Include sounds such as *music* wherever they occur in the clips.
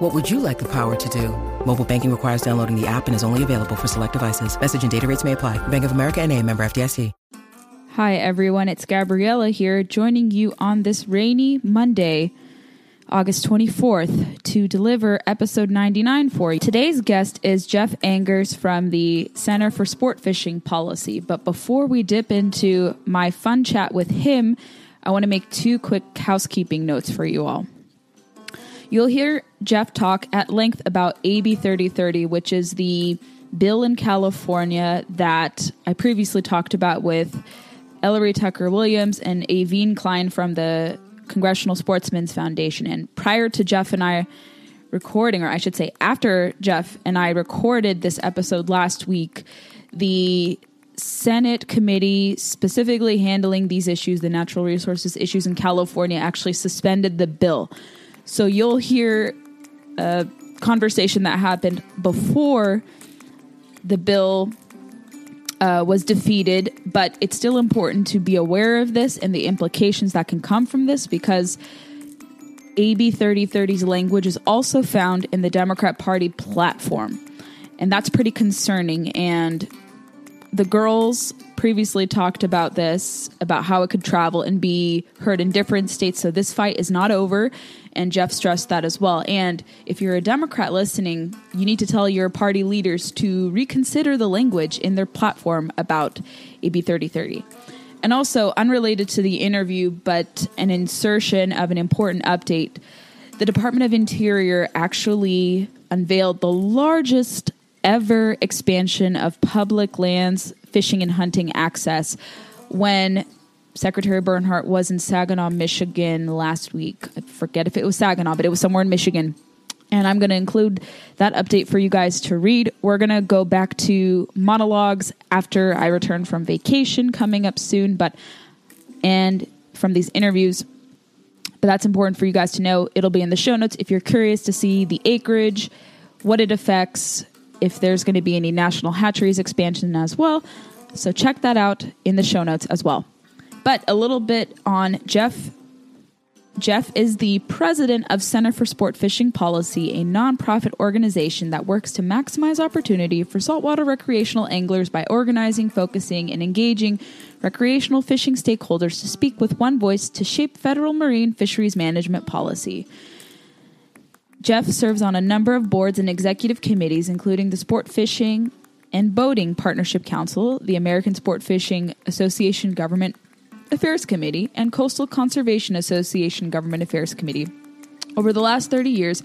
What would you like the power to do? Mobile banking requires downloading the app and is only available for select devices. Message and data rates may apply. Bank of America and a member FDIC. Hi, everyone. It's Gabriella here, joining you on this rainy Monday, August 24th, to deliver episode 99 for you. Today's guest is Jeff Angers from the Center for Sport Fishing Policy. But before we dip into my fun chat with him, I want to make two quick housekeeping notes for you all. You'll hear Jeff talk at length about AB 3030, which is the bill in California that I previously talked about with Ellery Tucker Williams and Avine Klein from the Congressional Sportsmen's Foundation. And prior to Jeff and I recording, or I should say, after Jeff and I recorded this episode last week, the Senate committee specifically handling these issues, the natural resources issues in California, actually suspended the bill. So you'll hear a conversation that happened before the bill uh, was defeated, but it's still important to be aware of this and the implications that can come from this because AB 3030's language is also found in the Democrat Party platform. And that's pretty concerning. And the girls previously talked about this, about how it could travel and be heard in different states. So this fight is not over. And Jeff stressed that as well. And if you're a Democrat listening, you need to tell your party leaders to reconsider the language in their platform about AB 3030. And also, unrelated to the interview, but an insertion of an important update, the Department of Interior actually unveiled the largest ever expansion of public lands, fishing, and hunting access when Secretary Bernhardt was in Saginaw, Michigan last week. I forget if it was Saginaw, but it was somewhere in Michigan. And I'm going to include that update for you guys to read. We're going to go back to monologues after I return from vacation coming up soon, but and from these interviews. But that's important for you guys to know. It'll be in the show notes if you're curious to see the acreage, what it affects, if there's going to be any national hatcheries expansion as well. So check that out in the show notes as well. But a little bit on Jeff. Jeff is the president of Center for Sport Fishing Policy, a nonprofit organization that works to maximize opportunity for saltwater recreational anglers by organizing, focusing, and engaging recreational fishing stakeholders to speak with one voice to shape federal marine fisheries management policy. Jeff serves on a number of boards and executive committees, including the Sport Fishing and Boating Partnership Council, the American Sport Fishing Association Government Affairs Committee, and Coastal Conservation Association Government Affairs Committee. Over the last 30 years,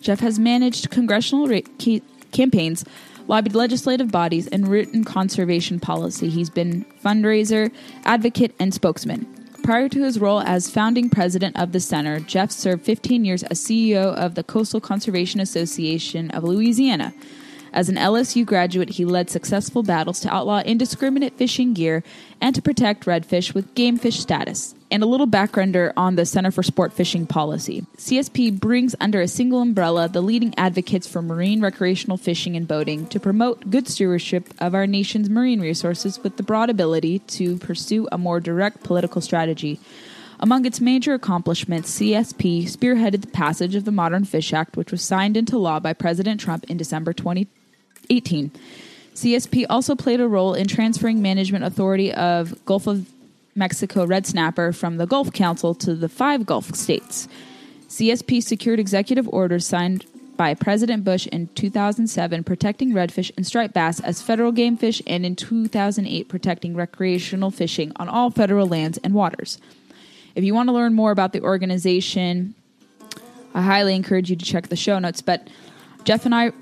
Jeff has managed congressional ra- ca- campaigns, lobbied legislative bodies, and written conservation policy. He's been fundraiser, advocate, and spokesman. Prior to his role as founding president of the center, Jeff served 15 years as CEO of the Coastal Conservation Association of Louisiana. As an LSU graduate, he led successful battles to outlaw indiscriminate fishing gear and to protect redfish with game fish status. And a little backgrounder on the Center for Sport Fishing Policy. CSP brings under a single umbrella the leading advocates for marine recreational fishing and boating to promote good stewardship of our nation's marine resources with the broad ability to pursue a more direct political strategy. Among its major accomplishments, CSP spearheaded the passage of the Modern Fish Act, which was signed into law by President Trump in December 2018. CSP also played a role in transferring management authority of Gulf of Mexico red snapper from the Gulf Council to the five Gulf states. CSP secured executive orders signed by President Bush in 2007 protecting redfish and striped bass as federal game fish, and in 2008 protecting recreational fishing on all federal lands and waters. If you want to learn more about the organization, I highly encourage you to check the show notes. But Jeff and I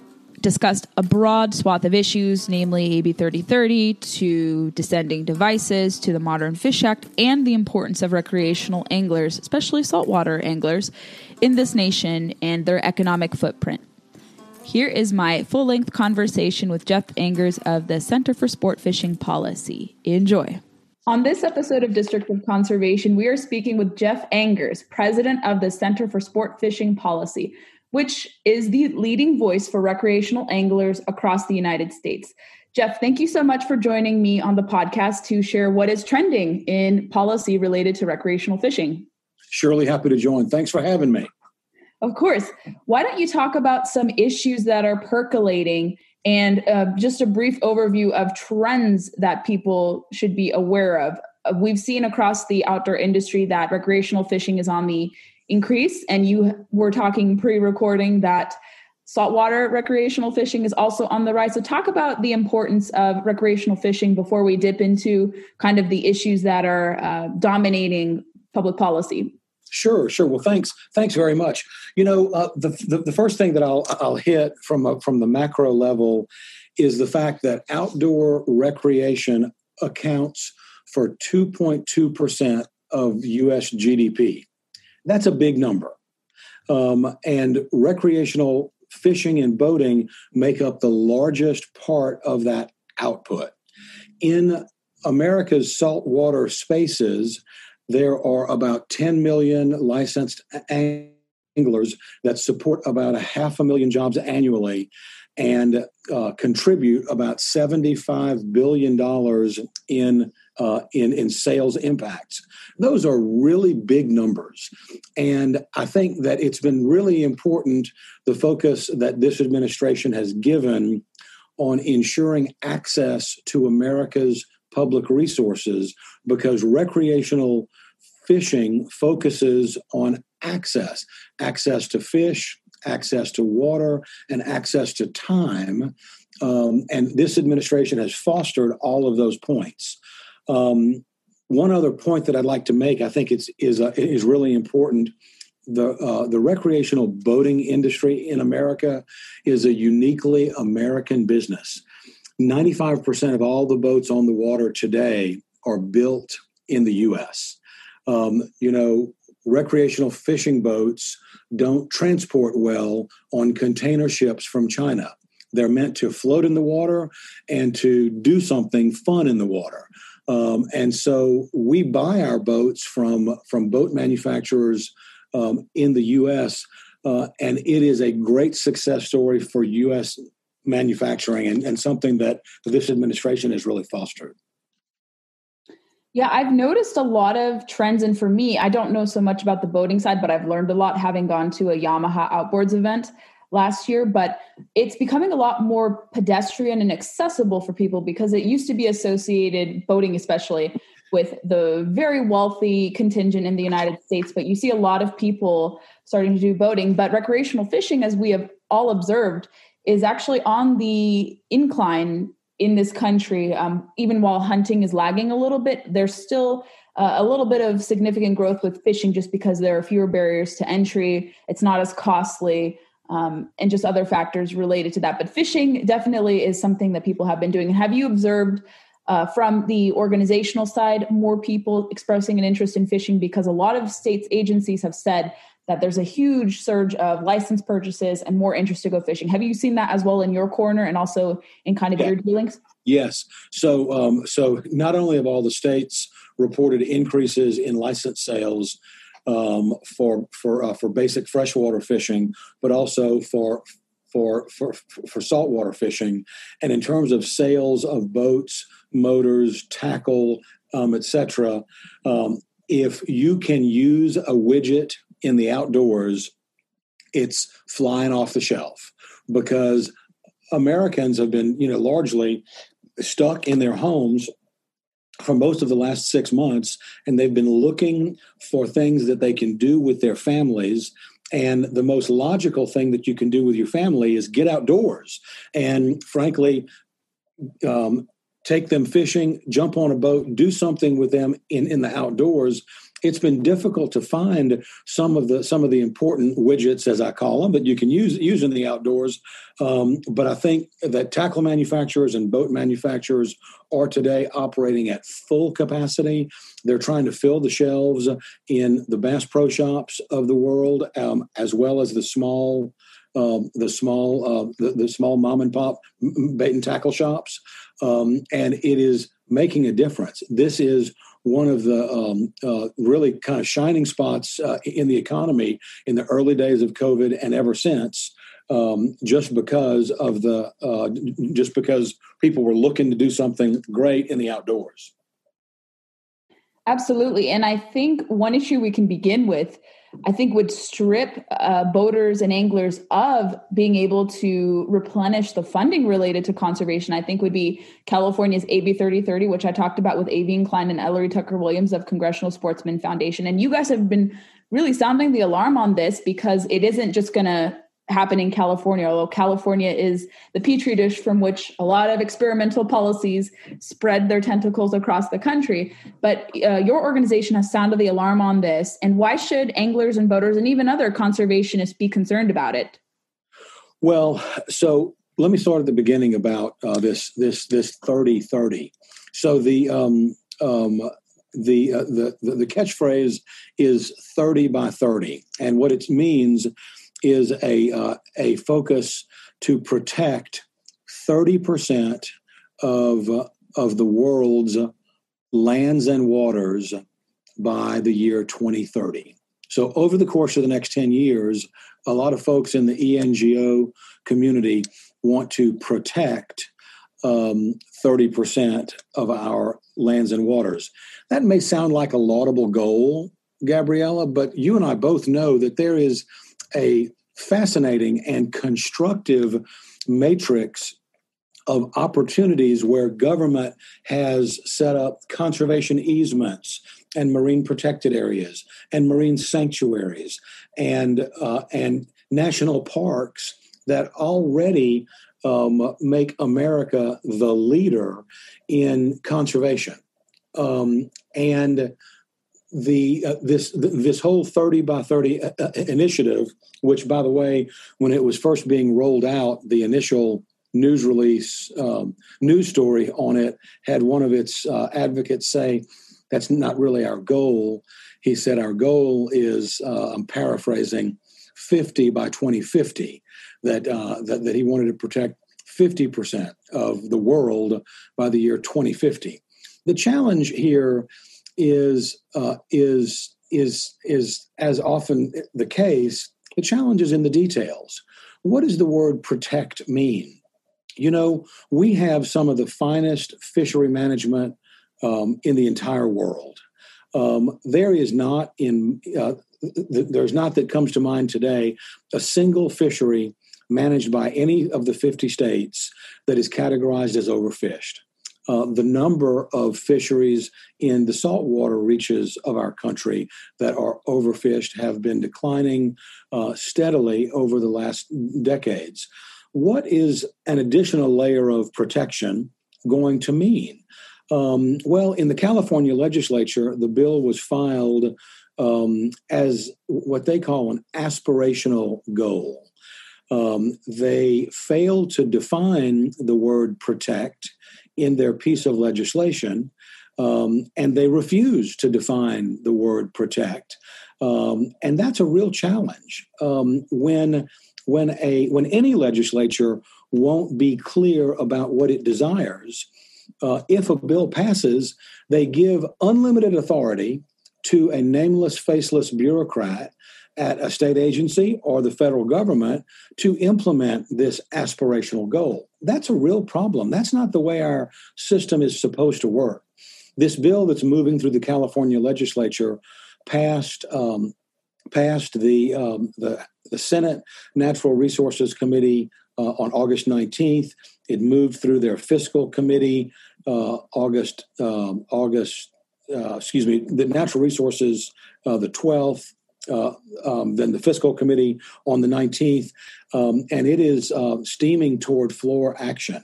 discussed a broad swath of issues, namely AB 3030 to descending devices to the Modern Fish Act and the importance of recreational anglers, especially saltwater anglers, in this nation and their economic footprint. Here is my full length conversation with Jeff Angers of the Center for Sport Fishing Policy. Enjoy. On this episode of District of Conservation, we are speaking with Jeff Angers, president of the Center for Sport Fishing Policy, which is the leading voice for recreational anglers across the United States. Jeff, thank you so much for joining me on the podcast to share what is trending in policy related to recreational fishing. Surely happy to join. Thanks for having me. Of course. Why don't you talk about some issues that are percolating and uh, just a brief overview of trends that people should be aware of. Uh, we've seen across the outdoor industry that recreational fishing is on the increase, and you were talking pre recording that saltwater recreational fishing is also on the rise. So, talk about the importance of recreational fishing before we dip into kind of the issues that are uh, dominating public policy. Sure, sure. Well, thanks, thanks very much. You know, uh, the, the, the first thing that I'll I'll hit from a, from the macro level is the fact that outdoor recreation accounts for 2.2 percent of U.S. GDP. That's a big number, um, and recreational fishing and boating make up the largest part of that output. In America's saltwater spaces, there are about 10 million licensed anglers that support about a half a million jobs annually and uh, contribute about $75 billion in, uh, in, in sales impacts. Those are really big numbers. And I think that it's been really important the focus that this administration has given on ensuring access to America's public resources because recreational fishing focuses on access access to fish, access to water, and access to time. Um, and this administration has fostered all of those points. Um, one other point that I'd like to make, I think it's is uh, is really important. The uh, the recreational boating industry in America is a uniquely American business. 95% of all the boats on the water today are built in the US. Um, you know, recreational fishing boats don't transport well on container ships from China. They're meant to float in the water and to do something fun in the water. Um, and so we buy our boats from from boat manufacturers um, in the U.S. Uh, and it is a great success story for U.S. manufacturing and, and something that this administration has really fostered. Yeah, I've noticed a lot of trends. And for me, I don't know so much about the boating side, but I've learned a lot having gone to a Yamaha outboards event last year. But it's becoming a lot more pedestrian and accessible for people because it used to be associated, boating especially, with the very wealthy contingent in the United States. But you see a lot of people starting to do boating. But recreational fishing, as we have all observed, is actually on the incline in this country, um, even while hunting is lagging a little bit, there's still uh, a little bit of significant growth with fishing just because there are fewer barriers to entry. It's not as costly. Um, and just other factors related to that. But fishing definitely is something that people have been doing. And have you observed uh, from the organizational side more people expressing an interest in fishing? Because a lot of states agencies have said that there's a huge surge of license purchases and more interest to go fishing. Have you seen that as well in your corner and also in kind of yeah. your dealings? Yes. So, um, so not only have all the states reported increases in license sales um, for for uh, for basic freshwater fishing, but also for for for for saltwater fishing, and in terms of sales of boats, motors, tackle, um, etc. Um, if you can use a widget in the outdoors, it's flying off the shelf because Americans have been, you know, largely stuck in their homes for most of the last six months, and they've been looking for things that they can do with their families. And the most logical thing that you can do with your family is get outdoors. And frankly, um, take them fishing, jump on a boat, do something with them in, in the outdoors it's been difficult to find some of the some of the important widgets, as I call them, that you can use use in the outdoors. Um, but I think that tackle manufacturers and boat manufacturers are today operating at full capacity. They're trying to fill the shelves in the Bass Pro Shops of the world, um, as well as the small um, the small uh, the, the, small mom and pop bait and tackle shops, um, and it is making a difference. This is one of the um, uh, really kind of shining spots uh, in the economy in the early days of COVID and ever since. Um, just because of the uh, just because people were looking to do something great in the outdoors. Absolutely, and I think one issue we can begin with I think would strip uh, boaters and anglers of being able to replenish the funding related to conservation. I think would be California's AB 3030, which I talked about with Avian Klein and Ellery Tucker Williams of Congressional Sportsmen Foundation. And you guys have been really sounding the alarm on this because it isn't just going to happen in California, although California is the petri dish from which a lot of experimental policies spread their tentacles across the country. But uh, your organization has sounded the alarm on this. And why should anglers and boaters and even other conservationists be concerned about it? Well, so let me start at the beginning about uh, this this this thirty thirty. So the um, um, the, uh, the the catchphrase is thirty by thirty, and what it means is a uh, a focus to protect 30% of uh, of the world's lands and waters by the year 2030. So over the course of the next 10 years, a lot of folks in the ENGO community want to protect um, 30% of our lands and waters. That may sound like a laudable goal, Gabriella, but you and I both know that there is a fascinating and constructive matrix of opportunities where government has set up conservation easements and marine protected areas and marine sanctuaries and uh, and national parks that already um, make America the leader in conservation. Um, and the uh, this this whole 30 by 30 uh, uh, initiative which by the way when it was first being rolled out the initial news release um, news story on it had one of its uh, advocates say that's not really our goal. He said our goal is uh, i'm paraphrasing 50 by 2050 that, uh, that that he wanted to protect 50% of the world by the year 2050 the challenge here is uh, is is is as often the case. The challenge is in the details. What does the word protect mean? You know, we have some of the finest fishery management um, in the entire world. Um, there is not in uh, th- there's not that comes to mind today a single fishery managed by any of the 50 states that is categorized as overfished uh, the number of fisheries in the saltwater reaches of our country that are overfished have been declining uh, steadily over the last decades. What is an additional layer of protection going to mean? Um, well, in the California legislature, the bill was filed um, as what they call an aspirational goal. Um, they failed to define the word protect in their piece of legislation, um, and they refuse to define the word protect. Um, and that's a real challenge um, when when a when any legislature won't be clear about what it desires. Uh, if a bill passes, they give unlimited authority to a nameless, faceless bureaucrat at a state agency or the federal government to implement this aspirational goal. That's a real problem. That's not the way our system is supposed to work. This bill that's moving through the California legislature passed um, passed the, um, the the Senate Natural Resources Committee uh, on August 19th. It moved through their fiscal committee uh, August um, August uh, excuse me the Natural Resources uh, the 12th uh, um, then the fiscal committee on the 19th, um, and it is uh, steaming toward floor action.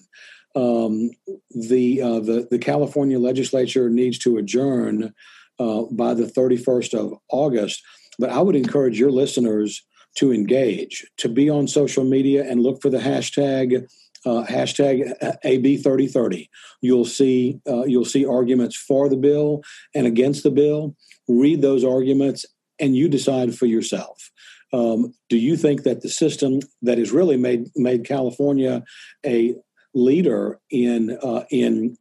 Um, the, uh, the the California legislature needs to adjourn uh, by the 31st of August. But I would encourage your listeners to engage, to be on social media and look for the hashtag uh, hashtag AB3030. You'll see uh, you'll see arguments for the bill and against the bill. Read those arguments and you decide for yourself. Um, do you think that the system that has really made made California a leader in uh, in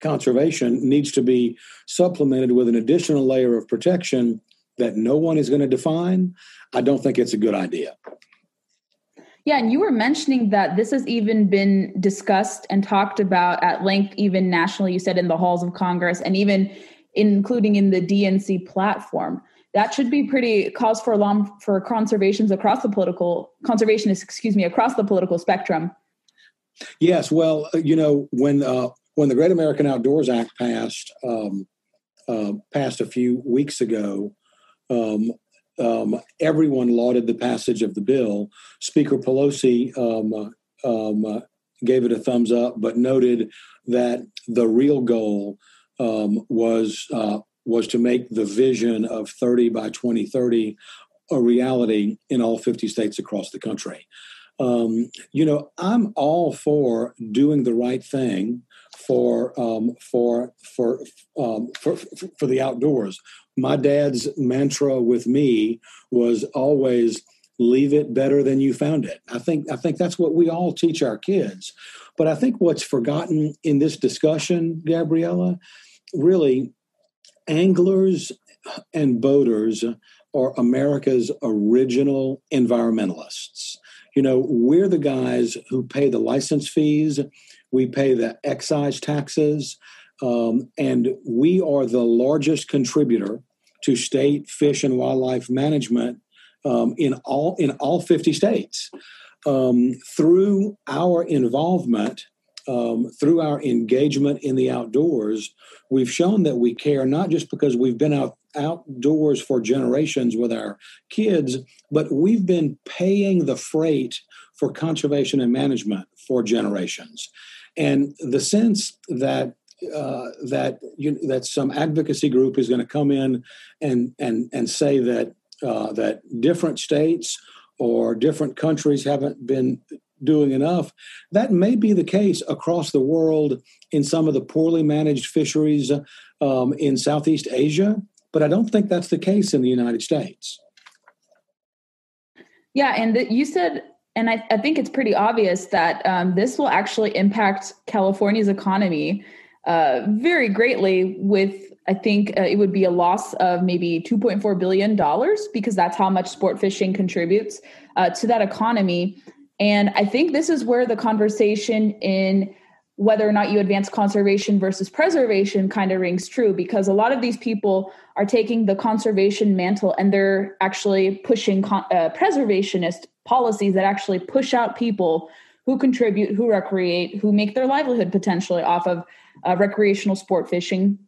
conservation needs to be supplemented with an additional layer of protection that no one is going to define, I don't think it's a good idea. Yeah, and you were mentioning that this has even been discussed and talked about at length, even nationally, you said in the halls of Congress and even including in the DNC platform. That should be pretty cause for alarm for conservations across the political conservationists, excuse me, across the political spectrum. Yes, well, uh, you know, when uh, when the Great American Outdoors Act passed um, uh, passed a few weeks ago, um, um, everyone lauded the passage of the bill. Speaker Pelosi um, uh, um, uh, gave it a thumbs up, but noted that the real goal um, was uh, was to make the vision of 30 by 2030 a reality in all 50 states across the country. Um, you know, I'm all for doing the right thing for um, for for, um, for for the outdoors my dad's mantra with me was always leave it better than you found it. I think I think that's what we all teach our kids. But I think what's forgotten in this discussion, Gabriella, really anglers and boaters are America's original environmentalists. You know, we're the guys who pay the license fees, we pay the excise taxes, um, and we are the largest contributor to state fish and wildlife management um, in all in all 50 states. Um, through our involvement, um, through our engagement in the outdoors, we've shown that we care not just because we've been out outdoors for generations with our kids, but we've been paying the freight for conservation and management for generations. And the sense that uh, that you, that some advocacy group is going to come in and and and say that uh, that different states or different countries haven't been doing enough. That may be the case across the world in some of the poorly managed fisheries um, in Southeast Asia, but I don't think that's the case in the United States. Yeah, and the, you said and I, I, think it's pretty obvious that um, this will actually impact California's economy uh, very greatly with I think uh, it would be a loss of maybe 2.4 billion dollars because that's how much sport fishing contributes uh, to that economy. And I think this is where the conversation in whether or not you advance conservation versus preservation kind of rings true because a lot of these people are taking the conservation mantle and they're actually pushing con- uh, preservationist policies that actually push out people who contribute, who recreate, who make their livelihood potentially off of uh, recreational sport fishing.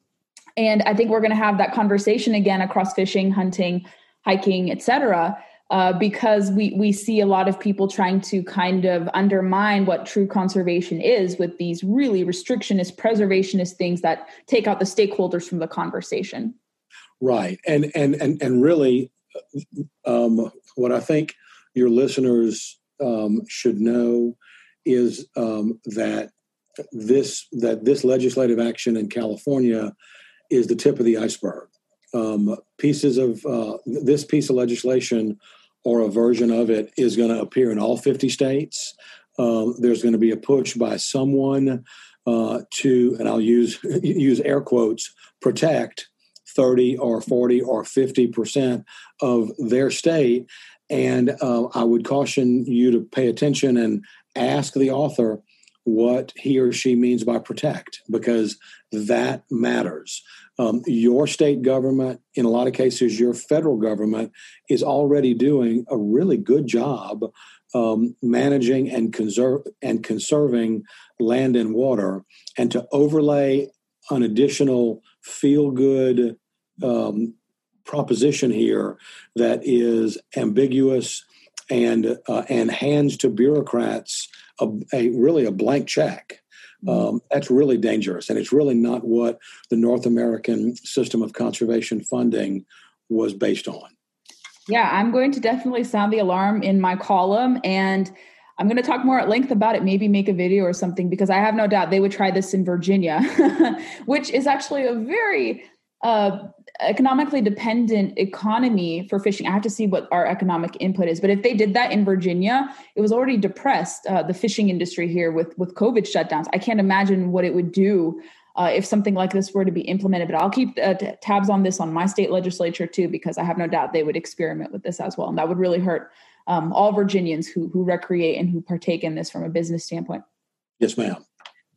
And I think we're going to have that conversation again across fishing, hunting, hiking, etc. Uh, because we we see a lot of people trying to kind of undermine what true conservation is with these really restrictionist, preservationist things that take out the stakeholders from the conversation. Right, and and and and really, um, what I think your listeners um, should know is um, that this that this legislative action in California is the tip of the iceberg. Um, pieces of uh, this piece of legislation or a version of it is going to appear in all 50 states. Uh, there's going to be a push by someone uh, to, and I'll use *laughs* use air quotes, protect 30 or 40 or 50 percent of their state. And uh, I would caution you to pay attention and ask the author what he or she means by protect because that matters. Um, your state government, in a lot of cases, your federal government is already doing a really good job um, managing and conserve and conserving land and water, and to overlay an additional feel good um, proposition here that is ambiguous and uh, and hands to bureaucrats a, a really a blank check. Mm-hmm. Um, that's really dangerous, and it's really not what the North American system of conservation funding was based on. Yeah, I'm going to definitely sound the alarm in my column, and I'm going to talk more at length about it. Maybe make a video or something because I have no doubt they would try this in Virginia, *laughs* which is actually a very uh, economically dependent economy for fishing. I have to see what our economic input is. But if they did that in Virginia, it was already depressed uh, the fishing industry here with with COVID shutdowns. I can't imagine what it would do uh, if something like this were to be implemented. But I'll keep uh, t- tabs on this on my state legislature too, because I have no doubt they would experiment with this as well, and that would really hurt um, all Virginians who who recreate and who partake in this from a business standpoint. Yes, ma'am.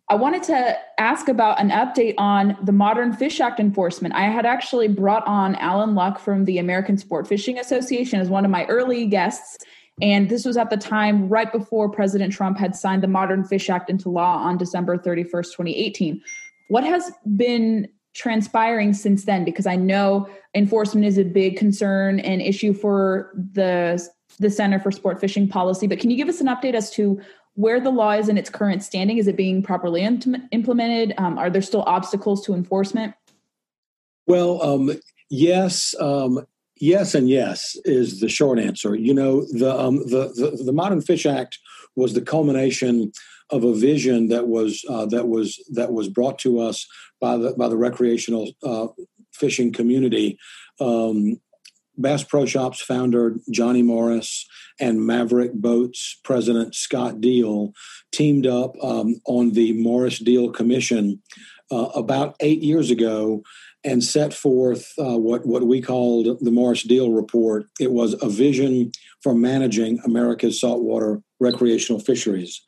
I wanted to ask about an update on the Modern Fish Act enforcement. I had actually brought on Alan Luck from the American Sport Fishing Association as one of my early guests. And this was at the time right before President Trump had signed the Modern Fish Act into law on December 31st, 2018. What has been transpiring since then? Because I know enforcement is a big concern and issue for the, the Center for Sport Fishing Policy. But can you give us an update as to where the law is in its current standing. Is it being properly implemented? Um, are there still obstacles to enforcement? Well, um, yes, um, yes, and yes is the short answer. You know, the, um, the, the the Modern Fish Act was the culmination of a vision that was uh, that was that was brought to us by the by the recreational uh, fishing community. Um, Bass Pro Shops founder Johnny Morris and Maverick Boats president Scott Deal teamed up um, on the Morris Deal Commission uh, about eight years ago and set forth uh, what, what we called the Morris Deal Report. It was a vision for managing America's saltwater recreational fisheries.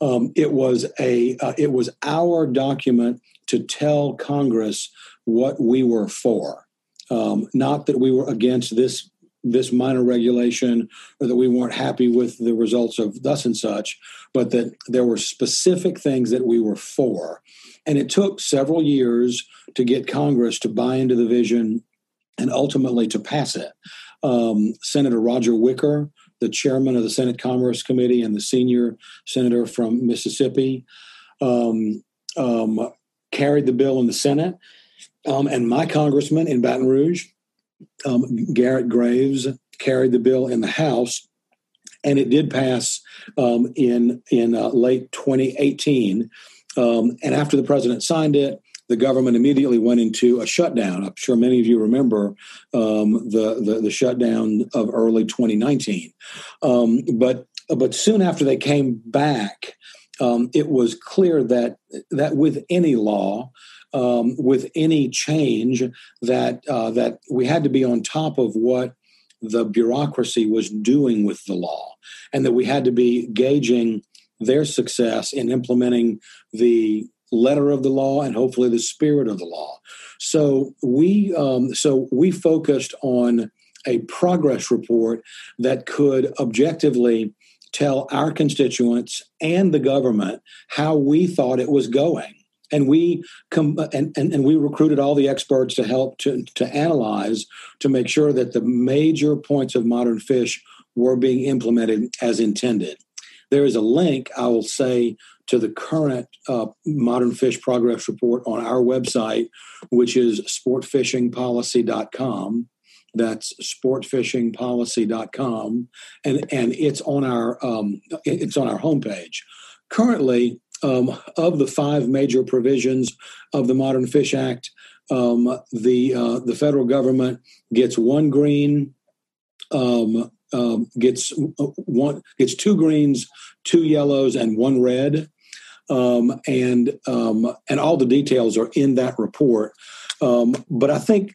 Um, it was a uh, it was our document to tell Congress what we were for. Um, not that we were against this this minor regulation or that we weren't happy with the results of thus and such, but that there were specific things that we were for. And it took several years to get Congress to buy into the vision and ultimately to pass it. Um, Senator Roger Wicker, the chairman of the Senate Commerce Committee and the senior senator from Mississippi, um, um, carried the bill in the Senate um, and my congressman in Baton Rouge, um, Garrett Graves, carried the bill in the House, and it did pass um, in in uh, late 2018. Um, and after the president signed it, the government immediately went into a shutdown. I'm sure many of you remember um, the, the, the shutdown of early 2019. Um, but but soon after they came back, it was clear that that with any law, um, with any change that uh, that we had to be on top of what the bureaucracy was doing with the law, and that we had to be gauging their success in implementing the letter of the law and hopefully the spirit of the law. So we um, so we focused on a progress report that could objectively tell our constituents and the government how we thought it was going and we com- and, and, and we recruited all the experts to help to, to analyze to make sure that the major points of modern fish were being implemented as intended. There is a link i will say to the current uh, modern fish progress report on our website which is sportfishingpolicy.com that's sportfishingpolicy.com and and it's on our um, it's on our homepage. Currently um, of the five major provisions of the Modern Fish Act, um, the uh, the federal government gets one green, um, um gets uh, one gets two greens, two yellows, and one red, um, and um, and all the details are in that report. but I think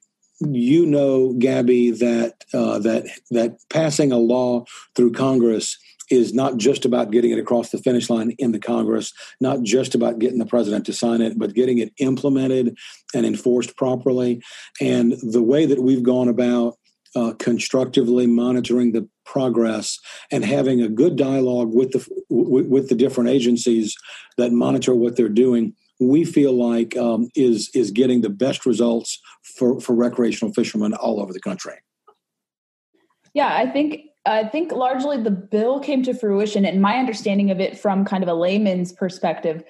you know, Gabby, that uh, that that passing a law through Congress is not just about getting it across the finish line in the Congress, not just about getting the president to sign it, but getting it implemented and enforced properly. And the way that we've gone about uh, constructively monitoring the progress and having a good dialogue with the w- with the different agencies that monitor what they're doing we feel like um, is is getting the best results for for recreational fishermen all over the country yeah i think I think largely the bill came to fruition, and my understanding of it from kind of a layman's perspective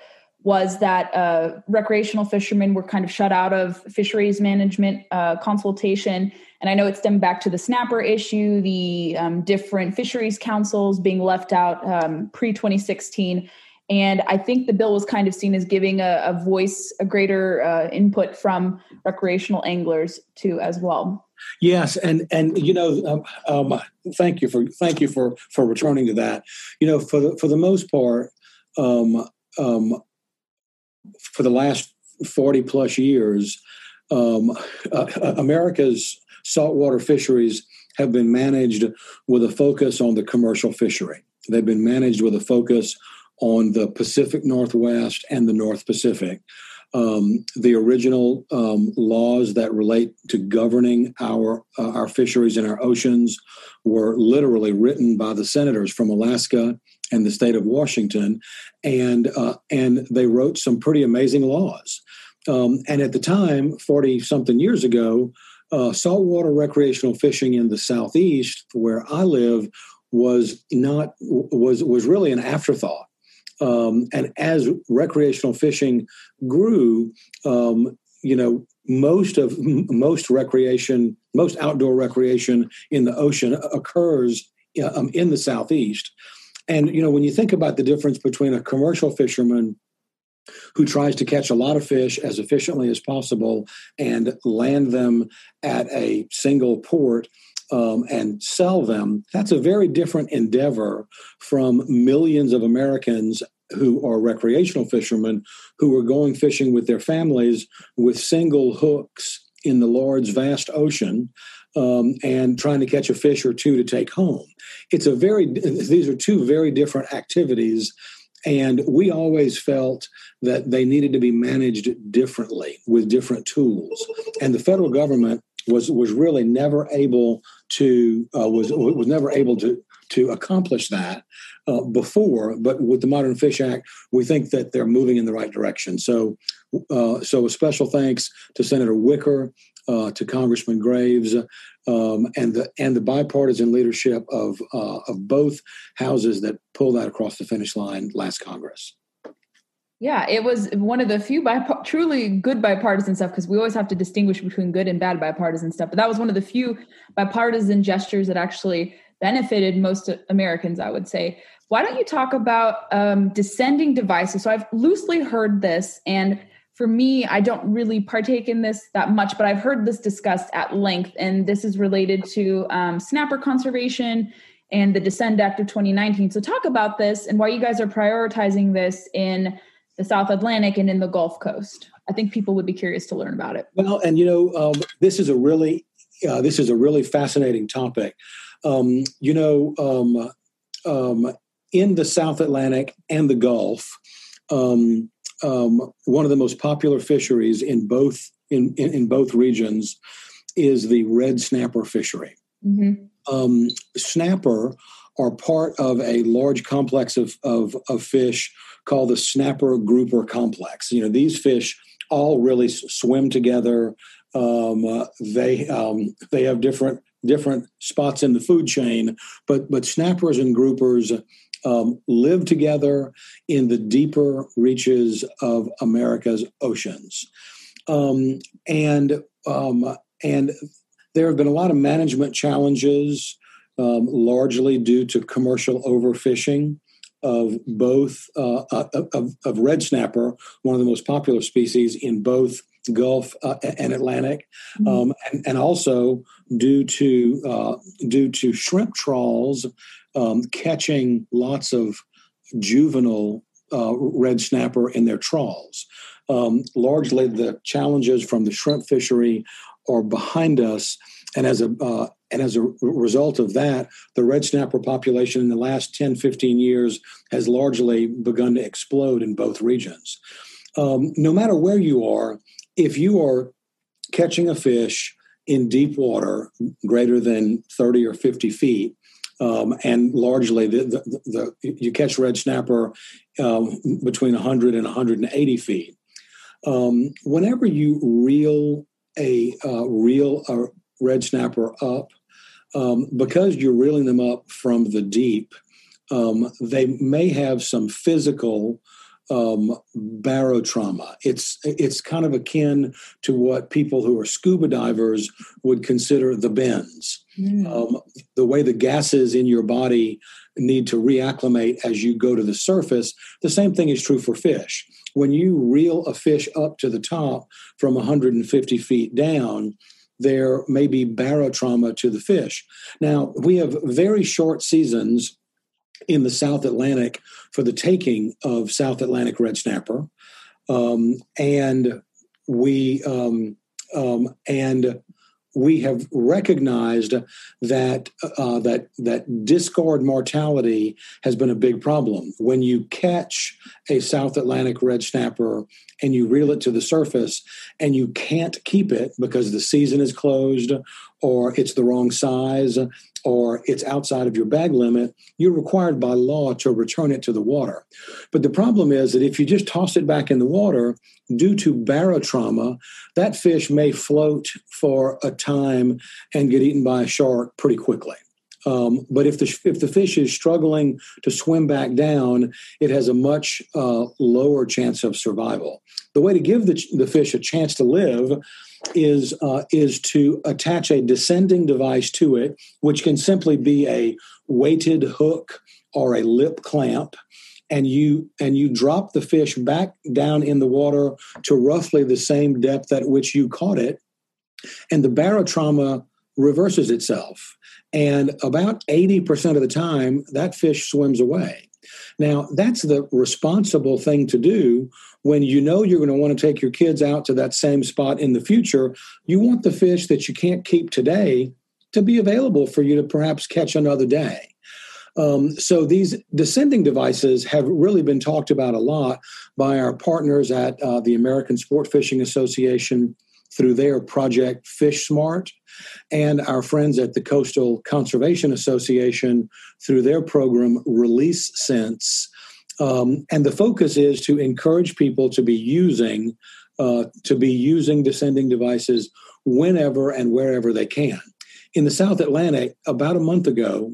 was that uh, recreational fishermen were kind of shut out of fisheries management uh, consultation. And I know it stemmed back to the snapper issue, the um, different fisheries councils being left out um, pre 2016. And I think the bill was kind of seen as giving a, a voice, a greater uh, input from recreational anglers too, as well. Yes, and and you know, um, um, thank you for thank you for for returning to that. You know, for the, for the most part, um, um, for the last 40 plus years, um, uh, America's saltwater fisheries have been managed with a focus on the commercial fishery. They've been managed with a focus on the Pacific Northwest and the North Pacific. Um, the original um, laws that relate to governing our uh, our fisheries and our oceans were literally written by the senators from Alaska and the state of Washington, and uh, and they wrote some pretty amazing laws. Um, and at the time, forty something years ago, uh, saltwater recreational fishing in the southeast, where I live, was not was was really an afterthought. Um, and as recreational fishing grew, um, you know, most of most recreation, most outdoor recreation in the ocean occurs um, in the southeast. And you know, when you think about the difference between a commercial fisherman who tries to catch a lot of fish as efficiently as possible and land them at a single port um, and sell them, that's a very different endeavor from millions of Americans who are recreational fishermen who are going fishing with their families with single hooks in the Lord's vast ocean um, and trying to catch a fish or two to take home. It's a very, these are two very different activities. And we always felt that they needed to be managed differently with different tools. And the federal government was was really never able to uh, was was never able to to accomplish that uh, before. But with the Modern Fish Act, we think that they're moving in the right direction. So, uh, so a special thanks to Senator Wicker, uh, to Congressman Graves, um, and the and the bipartisan leadership of uh, of both houses that pulled that across the finish line last Congress. Yeah, it was one of the few truly good bipartisan stuff because we always have to distinguish between good and bad bipartisan stuff. But that was one of the few bipartisan gestures that actually benefited most Americans, I would say. Why don't you talk about um, descending devices? So I've loosely heard this, and for me, I don't really partake in this that much, but I've heard this discussed at length, and this is related to um, snapper conservation and the Descend Act of 2019. So talk about this and why you guys are prioritizing this in the South Atlantic and in the Gulf Coast. I think people would be curious to learn about it. Well, and you know, um, this is a really uh, this is a really fascinating topic. Um, you know, um, um in the South Atlantic and the Gulf, um, um, one of the most popular fisheries in both in, in, in, both regions is the red snapper fishery. Mm-hmm. snapper are part of a large complex of, of, of fish called the snapper grouper complex. You know, these fish all really swim together. Um, uh, they um, they have different different spots in the food chain, but but snappers and groupers um, live together in the deeper reaches of America's oceans, um, and um, and there have been a lot of management challenges, um, largely due to commercial overfishing of both uh, uh, of, of, red snapper, one of the most popular species in both Gulf uh, and Atlantic, mm-hmm. um, and, and, also due to uh, due to shrimp trawls um, catching lots of juvenile uh, red snapper in their trawls. Um, largely, the challenges from the shrimp fishery are behind us, and as a uh, and as a result of that, the red snapper population in the last 10, 15 years has largely begun to explode in both regions. Um, no matter where you are, if you are catching a fish in deep water greater than 30 or 50 feet, um, and largely the, the, the, you catch red snapper um, between 100 and 180 feet. Um, whenever you reel a uh, reel a red snapper up, um, because you're reeling them up from the deep, um, they may have some physical um, barotrauma. It's it's kind of akin to what people who are scuba divers would consider the bends. Mm. Um, the way the gases in your body need to reacclimate as you go to the surface. The same thing is true for fish. When you reel a fish up to the top from 150 feet down, there may be barotrauma to the fish. Now, we have very short seasons in the South Atlantic for the taking of South Atlantic red snapper. Um, and we um, um, and we have recognized that uh, that that discard mortality has been a big problem. When you catch a South Atlantic red snapper and you reel it to the surface, and you can't keep it because the season is closed, or it's the wrong size, or it's outside of your bag limit, you're required by law to return it to the water. But the problem is that if you just toss it back in the water, due to barotrauma, that fish may float for a time and get eaten by a shark pretty quickly. Um, but if the if the fish is struggling to swim back down, it has a much uh, lower chance of survival. The way to give the, the fish a chance to live is uh, is to attach a descending device to it, which can simply be a weighted hook or a lip clamp, and you and you drop the fish back down in the water to roughly the same depth at which you caught it, and the barotrauma reverses itself, and about eighty percent of the time that fish swims away. Now, that's the responsible thing to do when you know you're going to want to take your kids out to that same spot in the future. You want the fish that you can't keep today to be available for you to perhaps catch another day. Um, so these descending devices have really been talked about a lot by our partners at uh, the American Sport Fishing Association through their project Fish Smart, and our friends at the Coastal Conservation Association through their program Release Sense. Um, and the focus is to encourage people to be using uh, to be using descending devices whenever and wherever they can. In the South Atlantic, about a month ago,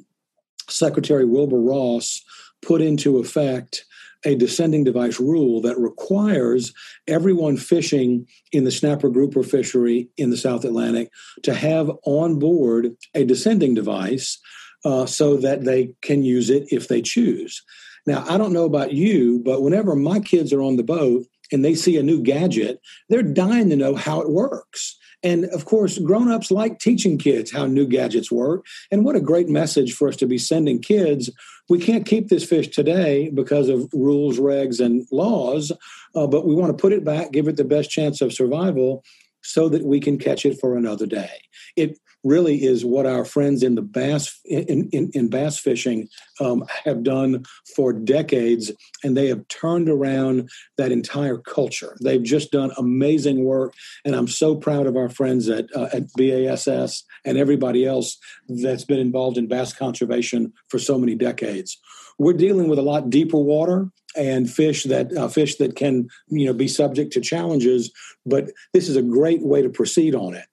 Secretary Wilbur Ross put into effect a descending device rule that requires everyone fishing in the snapper grouper fishery in the South Atlantic to have on board a descending device uh, so that they can use it if they choose. Now, I don't know about you, but whenever my kids are on the boat and they see a new gadget, they're dying to know how it works. And of course, grown-ups like teaching kids how new gadgets work. And what a great message for us to be sending kids. We can't keep this fish today because of rules, regs, and laws, uh, but we want to put it back, give it the best chance of survival so that we can catch it for another day. It really is what our friends in the bass in, in, in bass fishing um, have done for decades and they have turned around that entire culture. They've just done amazing work and i'm so proud of our friends at, uh, at bass and everybody else that's been involved in bass conservation for so many decades. We're dealing with a lot deeper water and fish that uh, fish that can you know be subject to challenges but this is a great way to proceed on it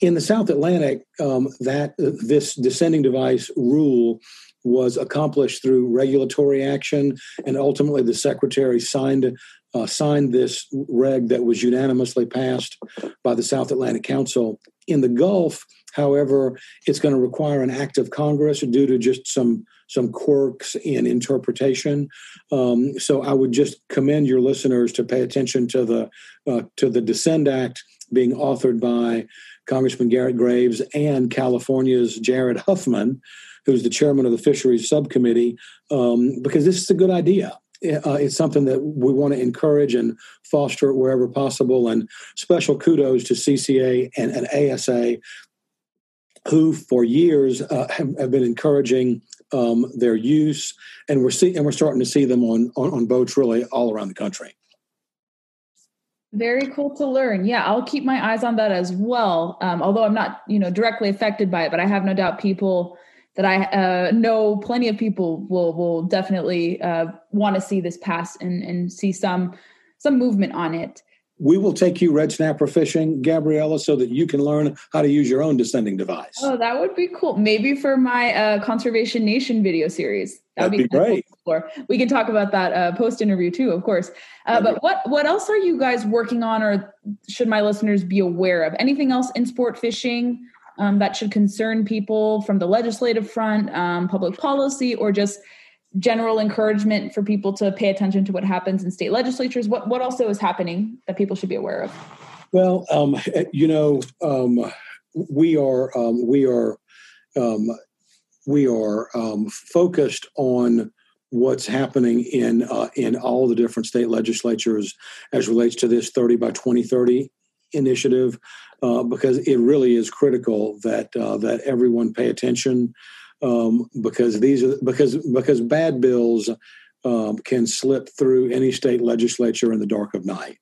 in the South Atlantic, um, that uh, this descending device rule was accomplished through regulatory action, and ultimately the secretary signed uh, signed this reg that was unanimously passed by the South Atlantic Council. In the Gulf, however, it's going to require an act of Congress due to just some some quirks in interpretation. Um, so I would just commend your listeners to pay attention to the uh, to the Descend Act being authored by Congressman Garrett Graves and California's Jared Huffman, who's the chairman of the Fisheries Subcommittee, um, because this is a good idea. Uh, it's something that we want to encourage and foster wherever possible. And special kudos to CCA and, and ASA, who for years uh, have, have, been encouraging um, their use, and we're see, and we're starting to see them on, on on boats really all around the country. Very cool to learn. Yeah, I'll keep my eyes on that as well. Um, although I'm not, you know, directly affected by it, but I have no doubt people that I uh, know, plenty of people will will definitely uh, want to see this pass and and see some some movement on it we will take you red snapper fishing, Gabriella, so that you can learn how to use your own descending device. Oh, that would be cool. Maybe for my uh, Conservation Nation video series. That would be, be great. Cool we can talk about that uh, post interview too, of course. Uh, but what what else are you guys working on, or should my listeners be aware of? Anything else in sport fishing um, that should concern people from the legislative front, um, public policy, or just general encouragement for people to pay attention to what happens in state legislatures? What what also is happening that people should be aware of? Well, um, you know, um, we are um, we are um, we are um, focused on what's happening in uh, in all the different state legislatures as relates to this 30 by 2030 initiative uh, because it really is critical that uh, that everyone pay attention um, because these are because because bad bills um, can slip through any state legislature in the dark of night.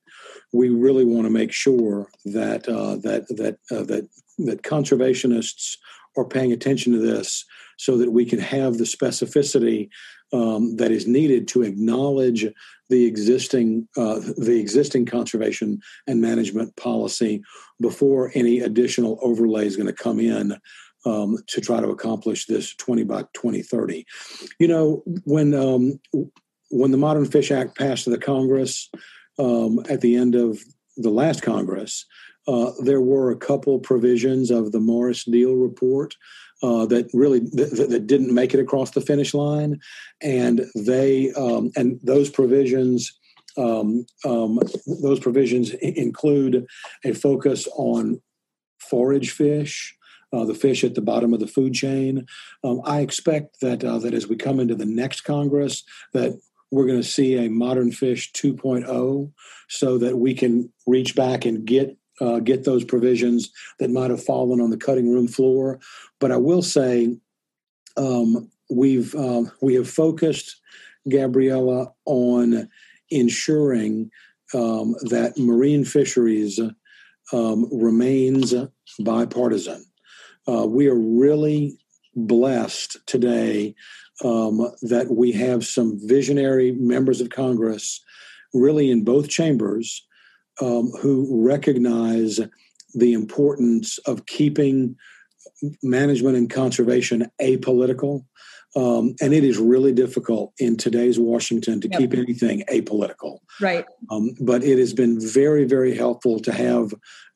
We really want to make sure that uh, that that uh, that that conservationists are paying attention to this so that we can have the specificity um, that is needed to acknowledge the existing uh, the existing conservation and management policy before any additional overlay is going to come in um, to try to accomplish this 20 by 2030. You know, when um, when the Modern Fish Act passed to the Congress um, at the end of the last Congress, uh, there were a couple provisions of the Morris Deal report uh, that really that, that, didn't make it across the finish line, and they um, and those provisions. Um, um, those provisions include a focus on forage fish, uh, the fish at the bottom of the food chain. Um, I expect that uh, that as we come into the next Congress, that we're going to see a modern fish 2.0, so that we can reach back and get uh, get those provisions that might have fallen on the cutting room floor. But I will say, um, we've um, we have focused Gabriella on ensuring um, that marine fisheries um, remains bipartisan. Uh, we are really blessed today um, that we have some visionary members of Congress, really in both chambers, um, who recognize the importance of keeping management and conservation apolitical. Um, and it is really difficult in today's Washington to yep. keep anything apolitical. Right. Um, but it has been very, very helpful to have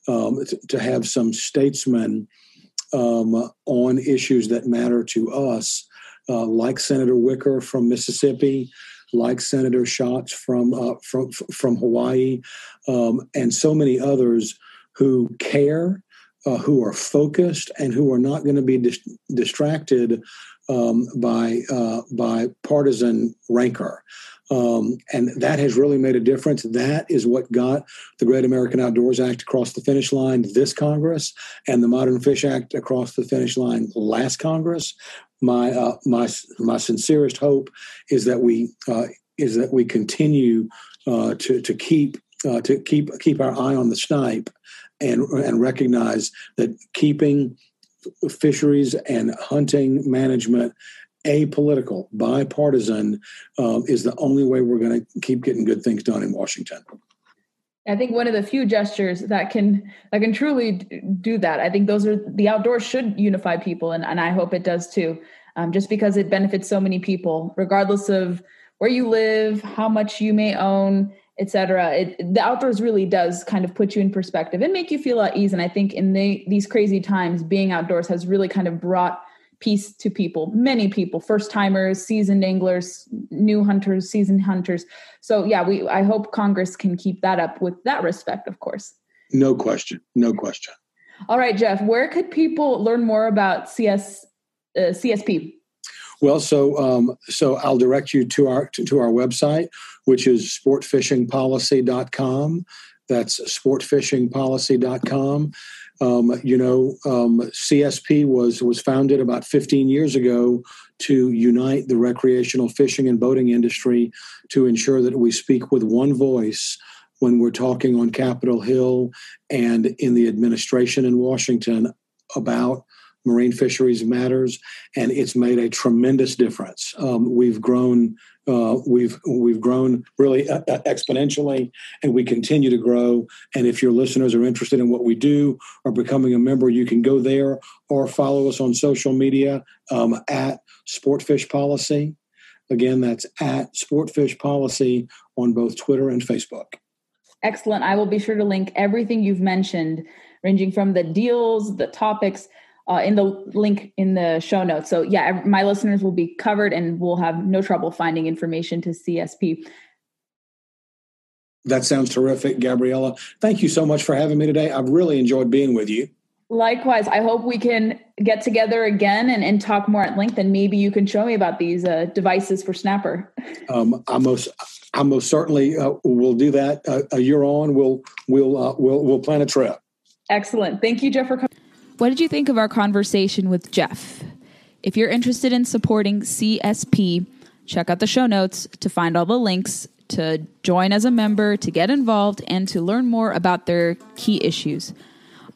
um, to, to have some statesmen um, on issues that matter to us, uh, like Senator Wicker from Mississippi, like Senator Schatz from uh, from from Hawaii, um, and so many others who care, uh, who are focused, and who are not going to be dis- distracted um, by uh, by partisan rancor. Um, and that has really made a difference. That is what got the Great American Outdoors Act across the finish line this Congress and the Modern Fish Act across the finish line last Congress. My uh, my my sincerest hope is that we uh, is that we continue uh, to to keep uh, to keep keep our eye on the snipe and and recognize that keeping fisheries and hunting management apolitical, bipartisan um, is the only way we're going to keep getting good things done in Washington. I think one of the few gestures that can that can truly do that. I think those are the outdoors should unify people, and, and I hope it does too. Um, just because it benefits so many people, regardless of where you live, how much you may own, etc. It, the outdoors really does kind of put you in perspective and make you feel at ease. And I think in the, these crazy times, being outdoors has really kind of brought peace to people, many people, first timers, seasoned anglers, new hunters, seasoned hunters. So yeah, we I hope Congress can keep that up with that respect, of course. No question. No question. All right, Jeff, where could people learn more about CS uh, CSP? Well, so um, so I'll direct you to our to, to our website, which is sportfishingpolicy.com. That's sportfishingpolicy.com. Um, you know, um, CSP was was founded about 15 years ago to unite the recreational fishing and boating industry to ensure that we speak with one voice when we're talking on Capitol Hill and in the administration in Washington about marine fisheries matters, and it's made a tremendous difference. Um, we've grown, uh, we've we've grown really uh, uh, exponentially, and we continue to grow. And if your listeners are interested in what we do or becoming a member, you can go there or follow us on social media um, at Sportfish Policy. Again, that's at Sportfish Policy on both Twitter and Facebook. Excellent. I will be sure to link everything you've mentioned, ranging from the deals, the topics uh, in the link in the show notes. So yeah, my listeners will be covered and we'll have no trouble finding information to CSP. That sounds terrific, Gabriella. Thank you so much for having me today. I've really enjoyed being with you. Likewise, I hope we can get together again and, and talk more at length, and maybe you can show me about these uh, devices for Snapper. *laughs* Um, I most, I most certainly uh, will do that. Uh, a year on, we'll we'll uh, we'll we'll plan a trip. Excellent. Thank you, Jeff, for coming. What did you think of our conversation with Jeff? If you're interested in supporting CSP, check out the show notes to find all the links to join as a member, to get involved, and to learn more about their key issues.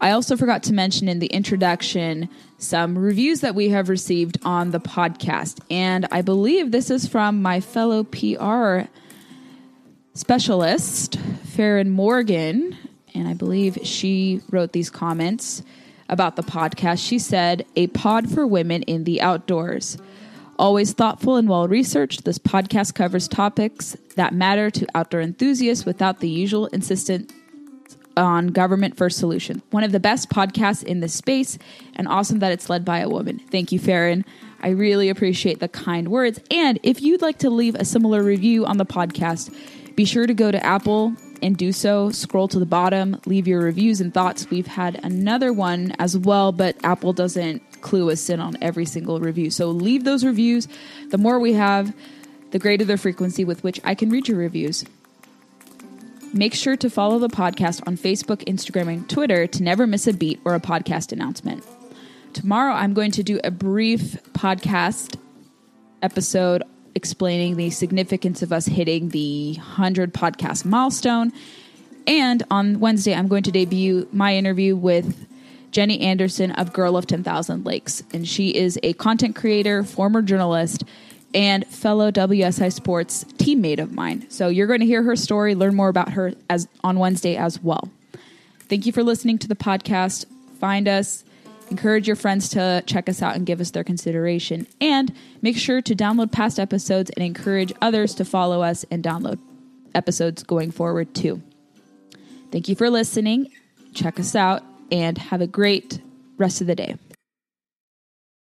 I also forgot to mention in the introduction some reviews that we have received on the podcast. And I believe this is from my fellow PR specialist, Farron Morgan. And I believe she wrote these comments about the podcast. She said, A pod for women in the outdoors. Always thoughtful and well researched, this podcast covers topics that matter to outdoor enthusiasts without the usual insistence on government first solution. One of the best podcasts in this space, and awesome that it's led by a woman. Thank you, Farron. I really appreciate the kind words. And if you'd like to leave a similar review on the podcast, be sure to go to Apple and do so. Scroll to the bottom, leave your reviews and thoughts. We've had another one as well, but Apple doesn't clue us in on every single review. So leave those reviews. The more we have, the greater the frequency with which I can read your reviews. Make sure to follow the podcast on Facebook, Instagram, and Twitter to never miss a beat or a podcast announcement. Tomorrow, I'm going to do a brief podcast episode explaining the significance of us hitting the 100 podcast milestone. And on Wednesday, I'm going to debut my interview with Jenny Anderson of Girl of 10,000 Lakes. And she is a content creator, former journalist, and fellow WSI Sports teammate of mine. So you're going to hear her story, learn more about her as on Wednesday as well. Thank you for listening to the podcast. Find us Encourage your friends to check us out and give us their consideration. And make sure to download past episodes and encourage others to follow us and download episodes going forward too. Thank you for listening. Check us out and have a great rest of the day.